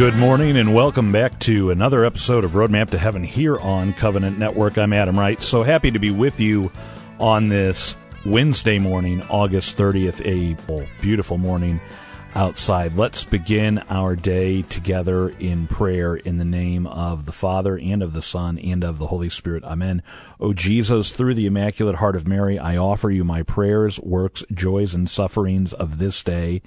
Good morning and welcome back to another episode of Roadmap to Heaven here on Covenant Network. I'm Adam Wright. So happy to be with you on this Wednesday morning, August 30th, a beautiful morning outside. Let's begin our day together in prayer in the name of the Father and of the Son and of the Holy Spirit. Amen. O Jesus, through the Immaculate Heart of Mary, I offer you my prayers, works, joys, and sufferings of this day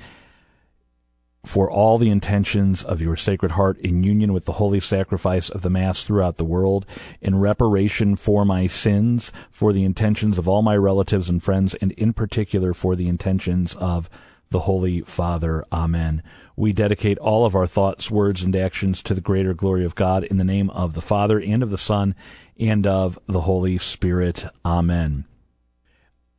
for all the intentions of your Sacred Heart in union with the holy sacrifice of the Mass throughout the world, in reparation for my sins, for the intentions of all my relatives and friends, and in particular for the intentions of the Holy Father. Amen. We dedicate all of our thoughts, words, and actions to the greater glory of God in the name of the Father and of the Son and of the Holy Spirit. Amen.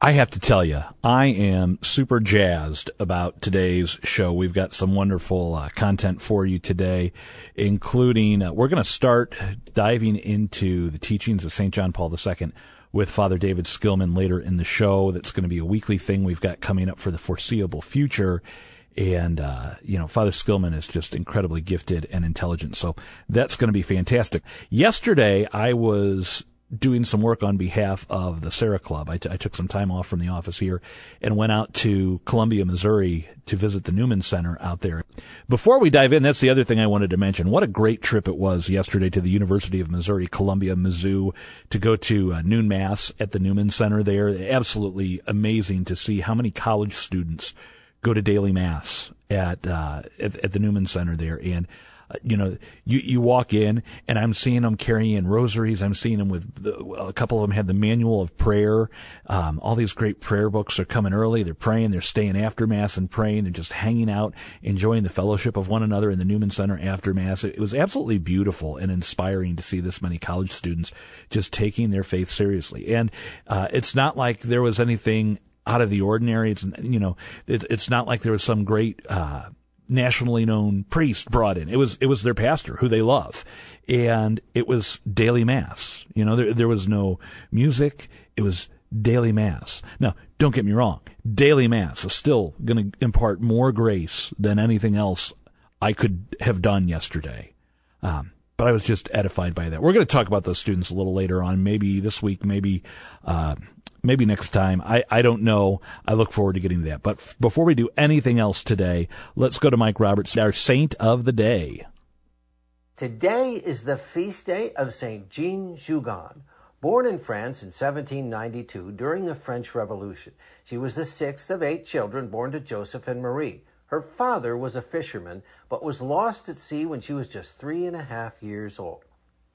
I have to tell you, I am super jazzed about today's show. We've got some wonderful uh, content for you today, including uh, we're going to start diving into the teachings of St. John Paul II with Father David Skillman later in the show. That's going to be a weekly thing we've got coming up for the foreseeable future. And, uh, you know, Father Skillman is just incredibly gifted and intelligent. So that's going to be fantastic. Yesterday, I was doing some work on behalf of the Serra Club. I, t- I took some time off from the office here and went out to Columbia, Missouri to visit the Newman Center out there. Before we dive in, that's the other thing I wanted to mention. What a great trip it was yesterday to the University of Missouri, Columbia, Mizzou, to go to uh, noon mass at the Newman Center there. Absolutely amazing to see how many college students go to daily mass at, uh, at, at the Newman Center there. And you know, you, you walk in and I'm seeing them carrying rosaries. I'm seeing them with the, a couple of them had the manual of prayer. Um, all these great prayer books are coming early. They're praying. They're staying after mass and praying. They're just hanging out, enjoying the fellowship of one another in the Newman Center after mass. It, it was absolutely beautiful and inspiring to see this many college students just taking their faith seriously. And, uh, it's not like there was anything out of the ordinary. It's, you know, it, it's not like there was some great, uh, nationally known priest brought in. It was it was their pastor who they love, and it was daily mass. You know, there there was no music. It was daily mass. Now, don't get me wrong. Daily mass is still going to impart more grace than anything else I could have done yesterday. Um, but I was just edified by that. We're going to talk about those students a little later on, maybe this week, maybe uh, maybe next time. I, I don't know. I look forward to getting to that. But f- before we do anything else today, let's go to Mike Roberts, our saint of the day. Today is the feast day of Saint Jean Jugan. Born in France in 1792 during the French Revolution, she was the sixth of eight children born to Joseph and Marie. Her father was a fisherman, but was lost at sea when she was just three and a half years old.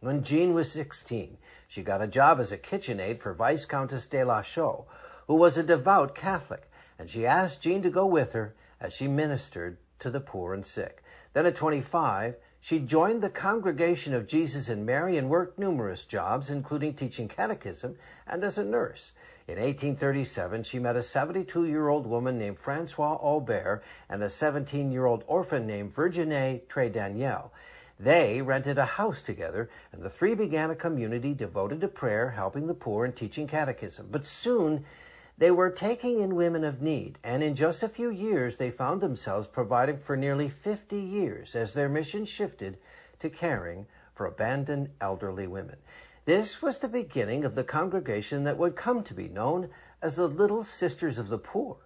When Jean was 16, she got a job as a kitchen-aide for Viscountess de la Chaux, who was a devout Catholic, and she asked Jean to go with her as she ministered to the poor and sick. Then at 25, she joined the Congregation of Jesus and Mary and worked numerous jobs, including teaching catechism and as a nurse. In 1837, she met a 72 year old woman named Francois Aubert and a 17 year old orphan named Virginie Trédaniel. They rented a house together, and the three began a community devoted to prayer, helping the poor, and teaching catechism. But soon, they were taking in women of need, and in just a few years, they found themselves providing for nearly 50 years as their mission shifted to caring for abandoned elderly women. This was the beginning of the congregation that would come to be known as the Little Sisters of the Poor.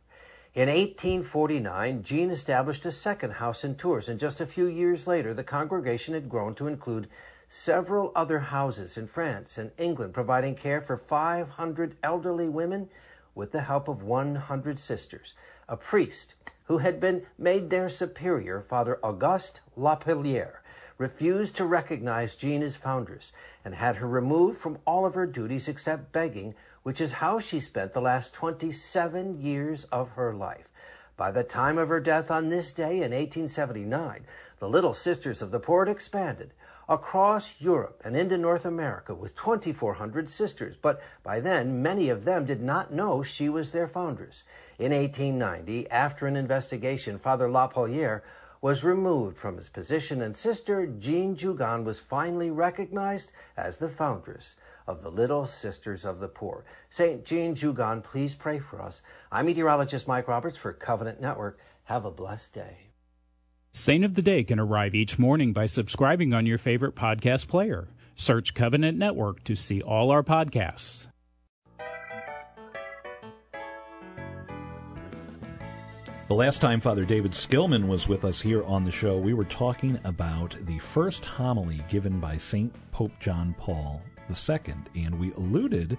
In 1849, Jean established a second house in Tours, and just a few years later, the congregation had grown to include several other houses in France and England, providing care for 500 elderly women with the help of 100 sisters. A priest who had been made their superior, Father Auguste Lapelliere, refused to recognize Jean as foundress and had her removed from all of her duties except begging, which is how she spent the last 27 years of her life. By the time of her death on this day in 1879, the Little Sisters of the Poor expanded across Europe and into North America with 2,400 sisters, but by then many of them did not know she was their foundress. In 1890, after an investigation, Father Lapelliere was removed from his position, and Sister Jean Jugan was finally recognized as the foundress of the Little Sisters of the Poor. St. Jean Jugan, please pray for us. I'm meteorologist Mike Roberts for Covenant Network. Have a blessed day. Saint of the Day can arrive each morning by subscribing on your favorite podcast player. Search Covenant Network to see all our podcasts. The last time Father David Skillman was with us here on the show, we were talking about the first homily given by St. Pope John Paul II, and we alluded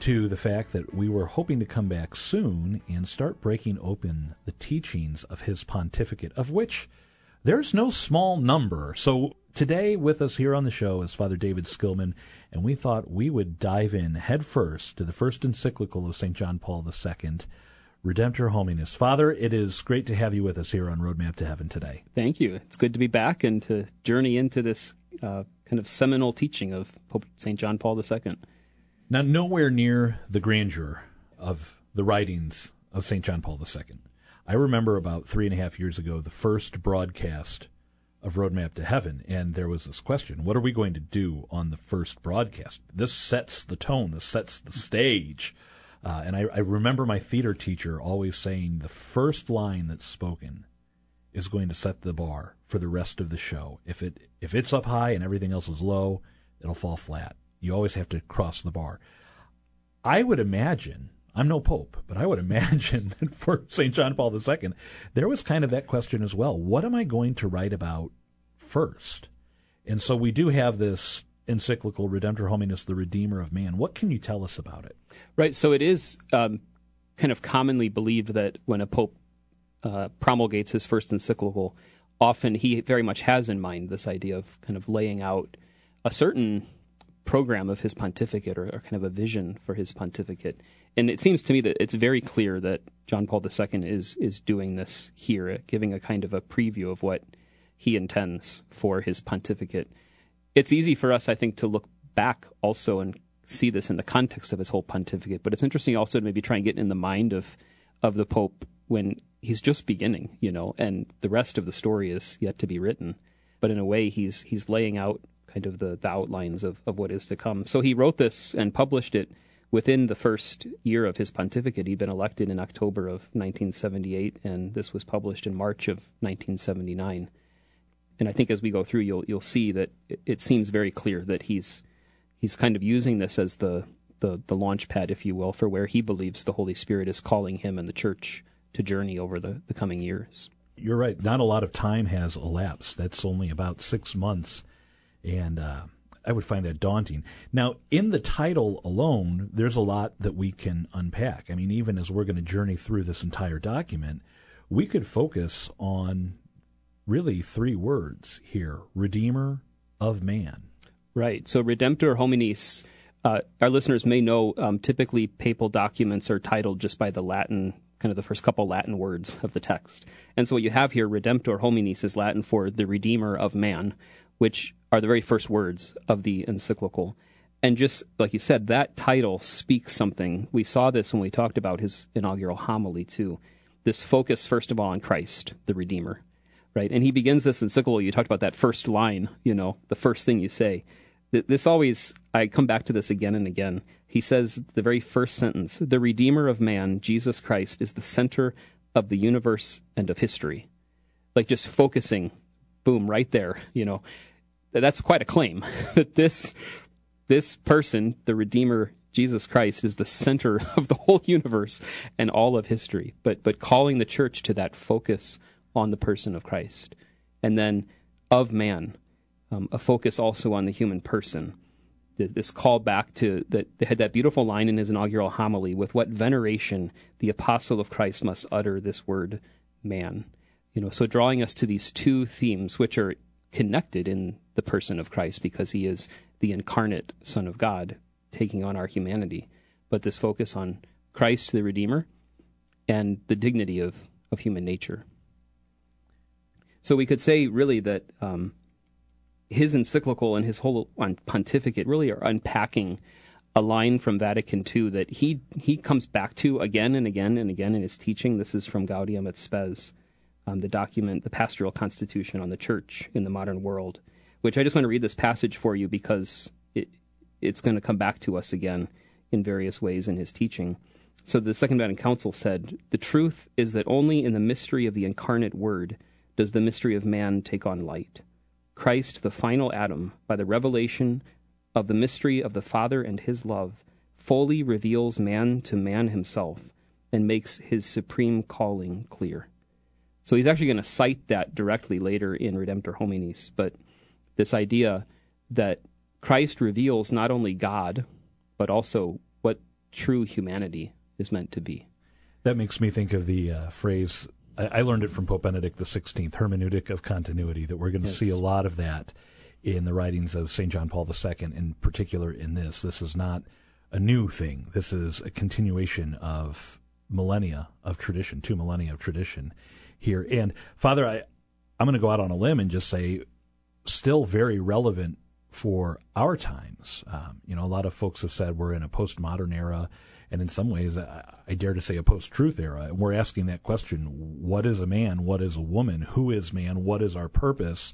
to the fact that we were hoping to come back soon and start breaking open the teachings of his pontificate, of which there's no small number. So today with us here on the show is Father David Skillman, and we thought we would dive in headfirst to the first encyclical of St. John Paul II, Redemptor Hominis. Father, it is great to have you with us here on Roadmap to Heaven today. Thank you. It's good to be back and to journey into this uh, kind of seminal teaching of Pope St. John Paul II. Now, nowhere near the grandeur of the writings of St. John Paul II. I remember about three and a half years ago the first broadcast of Roadmap to Heaven, and there was this question what are we going to do on the first broadcast? This sets the tone, this sets the stage. Uh, and I, I remember my theater teacher always saying the first line that's spoken is going to set the bar for the rest of the show. If it if it's up high and everything else is low, it'll fall flat. You always have to cross the bar. I would imagine, I'm no pope, but I would imagine that for St. John Paul II, there was kind of that question as well. What am I going to write about first? And so we do have this encyclical Redemptor Hominis, the Redeemer of Man. What can you tell us about it? Right. So it is um, kind of commonly believed that when a pope uh, promulgates his first encyclical, often he very much has in mind this idea of kind of laying out a certain program of his pontificate or, or, kind of a vision for his pontificate. And it seems to me that it's very clear that John Paul II is is doing this here, giving a kind of a preview of what he intends for his pontificate. It's easy for us, I think, to look back also and see this in the context of his whole pontificate. But it's interesting also to maybe try and get in the mind of of the Pope when he's just beginning, you know, and the rest of the story is yet to be written. But in a way, he's he's laying out kind of the, the outlines of, of what is to come. So he wrote this and published it within the first year of his pontificate. He'd been elected in October of 1978, and this was published in March of 1979. And I think as we go through, you'll you'll see that it, it seems very clear that he's he's kind of using this as the, the the launch pad, if you will, for where he believes the Holy Spirit is calling him and the church to journey over the, the coming years. You're right. Not a lot of time has elapsed. That's only about six months and uh, I would find that daunting. Now, in the title alone, there's a lot that we can unpack. I mean, even as we're going to journey through this entire document, we could focus on really three words here Redeemer of man. Right. So, Redemptor hominis. Uh, our listeners may know um, typically papal documents are titled just by the Latin, kind of the first couple Latin words of the text. And so, what you have here, Redemptor hominis, is Latin for the Redeemer of man, which are the very first words of the encyclical. And just like you said, that title speaks something. We saw this when we talked about his inaugural homily, too. This focus, first of all, on Christ, the Redeemer, right? And he begins this encyclical. You talked about that first line, you know, the first thing you say. This always, I come back to this again and again. He says the very first sentence the Redeemer of man, Jesus Christ, is the center of the universe and of history. Like just focusing, boom, right there, you know that's quite a claim that this this person, the Redeemer Jesus Christ, is the center of the whole universe and all of history. But but calling the church to that focus on the person of Christ, and then of man, um, a focus also on the human person. This call back to that they had that beautiful line in his inaugural homily with what veneration the apostle of Christ must utter this word man. You know, so drawing us to these two themes, which are connected in the person of Christ because he is the incarnate Son of God taking on our humanity. But this focus on Christ the Redeemer and the dignity of, of human nature. So we could say really that um, his encyclical and his whole pontificate really are unpacking a line from Vatican II that he he comes back to again and again and again in his teaching. This is from Gaudium et Spes, um, the document, the pastoral constitution on the church in the modern world which I just want to read this passage for you because it, it's going to come back to us again in various ways in his teaching. So the Second Vatican Council said, The truth is that only in the mystery of the incarnate Word does the mystery of man take on light. Christ, the final Adam, by the revelation of the mystery of the Father and his love, fully reveals man to man himself and makes his supreme calling clear. So he's actually going to cite that directly later in Redemptor Hominis, but this idea that Christ reveals not only God, but also what true humanity is meant to be. That makes me think of the uh, phrase, I, I, learned it from Pope Benedict XVI, hermeneutic of continuity, that we're going to yes. see a lot of that in the writings of St. John Paul II, in particular in this. This is not a new thing, this is a continuation of millennia of tradition, two millennia of tradition here. And Father, I, I'm going to go out on a limb and just say, still very relevant for our times. Um, you know, a lot of folks have said we're in a postmodern era, and in some ways, I, I dare to say a post-truth era. And we're asking that question: What is a man? What is a woman? Who is man? What is our purpose?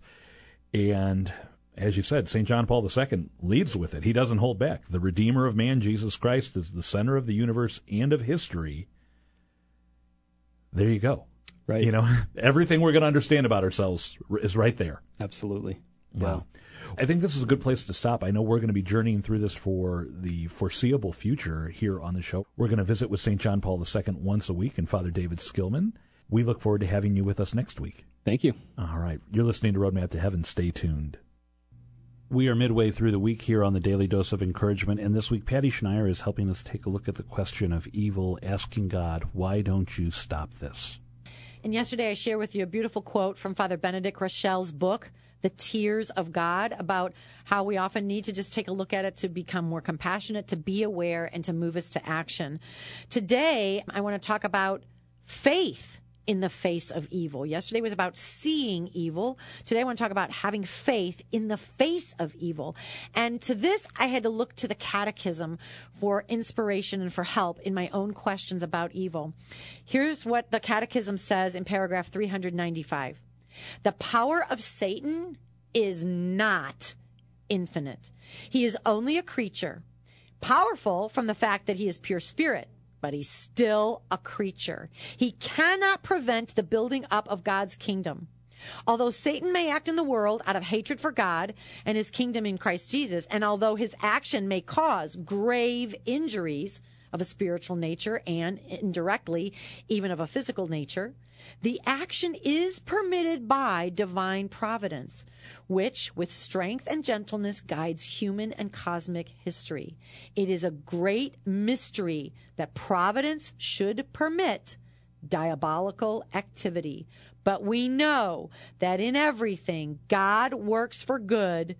And as you said, St. John Paul II leads with it. He doesn't hold back. The Redeemer of man, Jesus Christ, is the center of the universe and of history. There you go. Right. You know, everything we're going to understand about ourselves is right there. Absolutely. Wow. I think this is a good place to stop. I know we're going to be journeying through this for the foreseeable future here on the show. We're going to visit with St. John Paul II once a week and Father David Skillman. We look forward to having you with us next week. Thank you. All right. You're listening to Roadmap to Heaven. Stay tuned. We are midway through the week here on the Daily Dose of Encouragement, and this week Patty Schneier is helping us take a look at the question of evil, asking God, why don't you stop this? And yesterday I shared with you a beautiful quote from Father Benedict Groeschel's book, The Tears of God, about how we often need to just take a look at it to become more compassionate, to be aware, and to move us to action. Today, I want to talk about faith in the face of evil. Yesterday was about seeing evil. Today I want to talk about having faith in the face of evil. And to this, I had to look to the catechism for inspiration and for help in my own questions about evil. Here's what the catechism says in paragraph 395. The power of Satan is not infinite. He is only a creature, powerful from the fact that he is pure spirit but he's still a creature. He cannot prevent the building up of God's kingdom. Although Satan may act in the world out of hatred for God and his kingdom in Christ Jesus, and although his action may cause grave injuries of a spiritual nature and indirectly even of a physical nature, the action is permitted by divine providence, which, with strength and gentleness, guides human and cosmic history. It is a great mystery that providence should permit diabolical activity. But we know that in everything, God works for good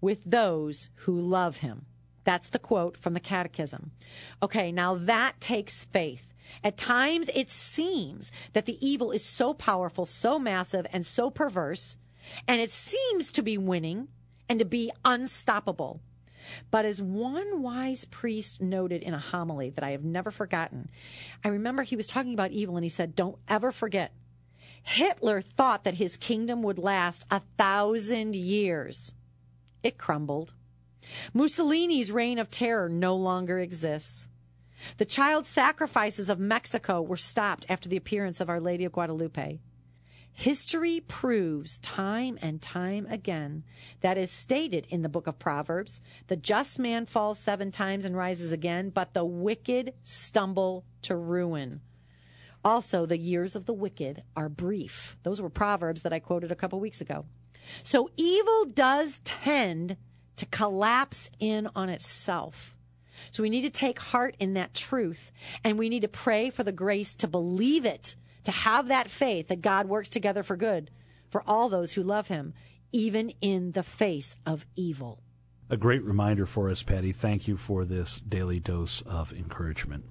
with those who love him. That's the quote from the Catechism. Okay, now that takes faith. At times, it seems that the evil is so powerful, so massive, and so perverse, and it seems to be winning and to be unstoppable. But as one wise priest noted in a homily that I have never forgotten, I remember he was talking about evil and he said, Don't ever forget. Hitler thought that his kingdom would last a thousand years. It crumbled. Mussolini's reign of terror no longer exists. The child sacrifices of Mexico were stopped after the appearance of Our Lady of Guadalupe. History proves time and time again that is stated in the book of Proverbs the just man falls seven times and rises again, but the wicked stumble to ruin. Also, the years of the wicked are brief. Those were Proverbs that I quoted a couple weeks ago. So evil does tend to collapse in on itself. So we need to take heart in that truth and we need to pray for the grace to believe it, to have that faith that God works together for good for all those who love him, even in the face of evil. A great reminder for us, Patty. Thank you for this daily dose of encouragement.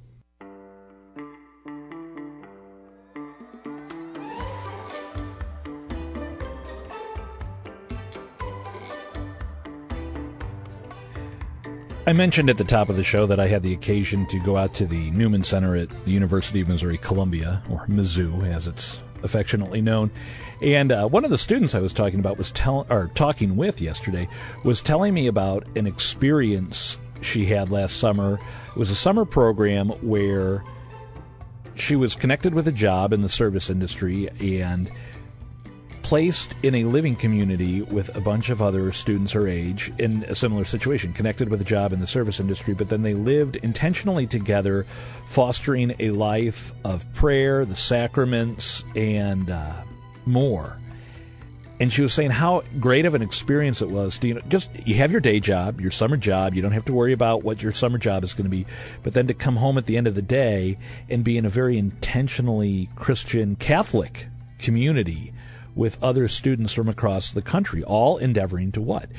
I mentioned at the top of the show that I had the occasion to go out to the Newman Center at the University of Missouri Columbia, or Mizzou as it's affectionately known. And uh, one of the students I was talking about was tell, or talking with yesterday was telling me about an experience she had last summer. It was a summer program where she was connected with a job in the service industry and placed in a living community with a bunch of other students her age in a similar situation, connected with a job in the service industry, but then they lived intentionally together, fostering a life of prayer, the sacraments, and uh, more. And she was saying how great of an experience it was to you know just you have your day job, your summer job, you don't have to worry about what your summer job is going to be, but then to come home at the end of the day and be in a very intentionally Christian Catholic community with other students from across the country, all endeavoring to what?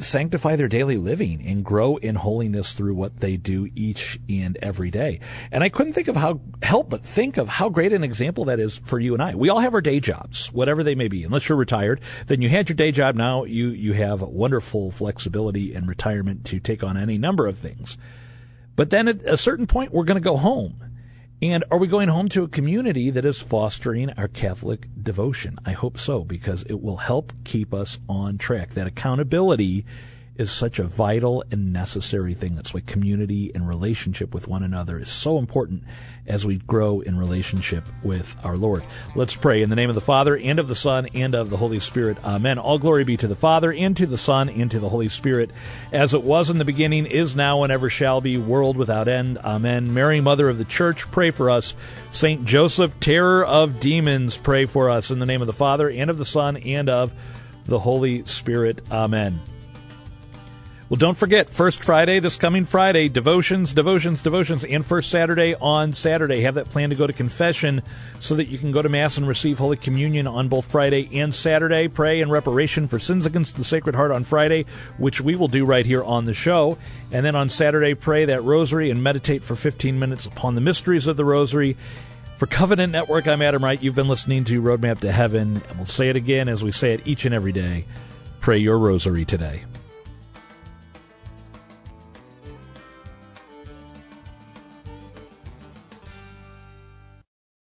Sanctify their daily living and grow in holiness through what they do each and every day. And I couldn't think of how, help but think of how great an example that is for you and I. We all have our day jobs, whatever they may be. Unless you're retired, then you had your day job. Now you, you have wonderful flexibility and retirement to take on any number of things. But then at a certain point, we're going to go home and are we going home to a community that is fostering our Catholic devotion? I hope so, because it will help keep us on track. That accountability is such a vital and necessary thing. That's why community and relationship with one another is so important as we grow in relationship with our Lord. Let's pray in the name of the Father and of the Son and of the Holy Spirit. Amen. All glory be to the Father and to the Son and to the Holy Spirit, as it was in the beginning, is now, and ever shall be, world without end. Amen. Mary, Mother of the Church, pray for us. Saint Joseph, terror of demons, pray for us in the name of the Father and of the Son and of the Holy Spirit. Amen. Well, don't forget, First Friday, this coming Friday, devotions, devotions, devotions, and First Saturday on Saturday. Have that plan to go to confession so that you can go to Mass and receive Holy Communion on both Friday and Saturday. Pray in reparation for sins against the Sacred Heart on Friday, which we will do right here on the show. And then on Saturday, pray that rosary and meditate for 15 minutes upon the mysteries of the rosary. For Covenant Network, I'm Adam Wright. You've been listening to Roadmap to Heaven. And we'll say it again as we say it each and every day. Pray your rosary today.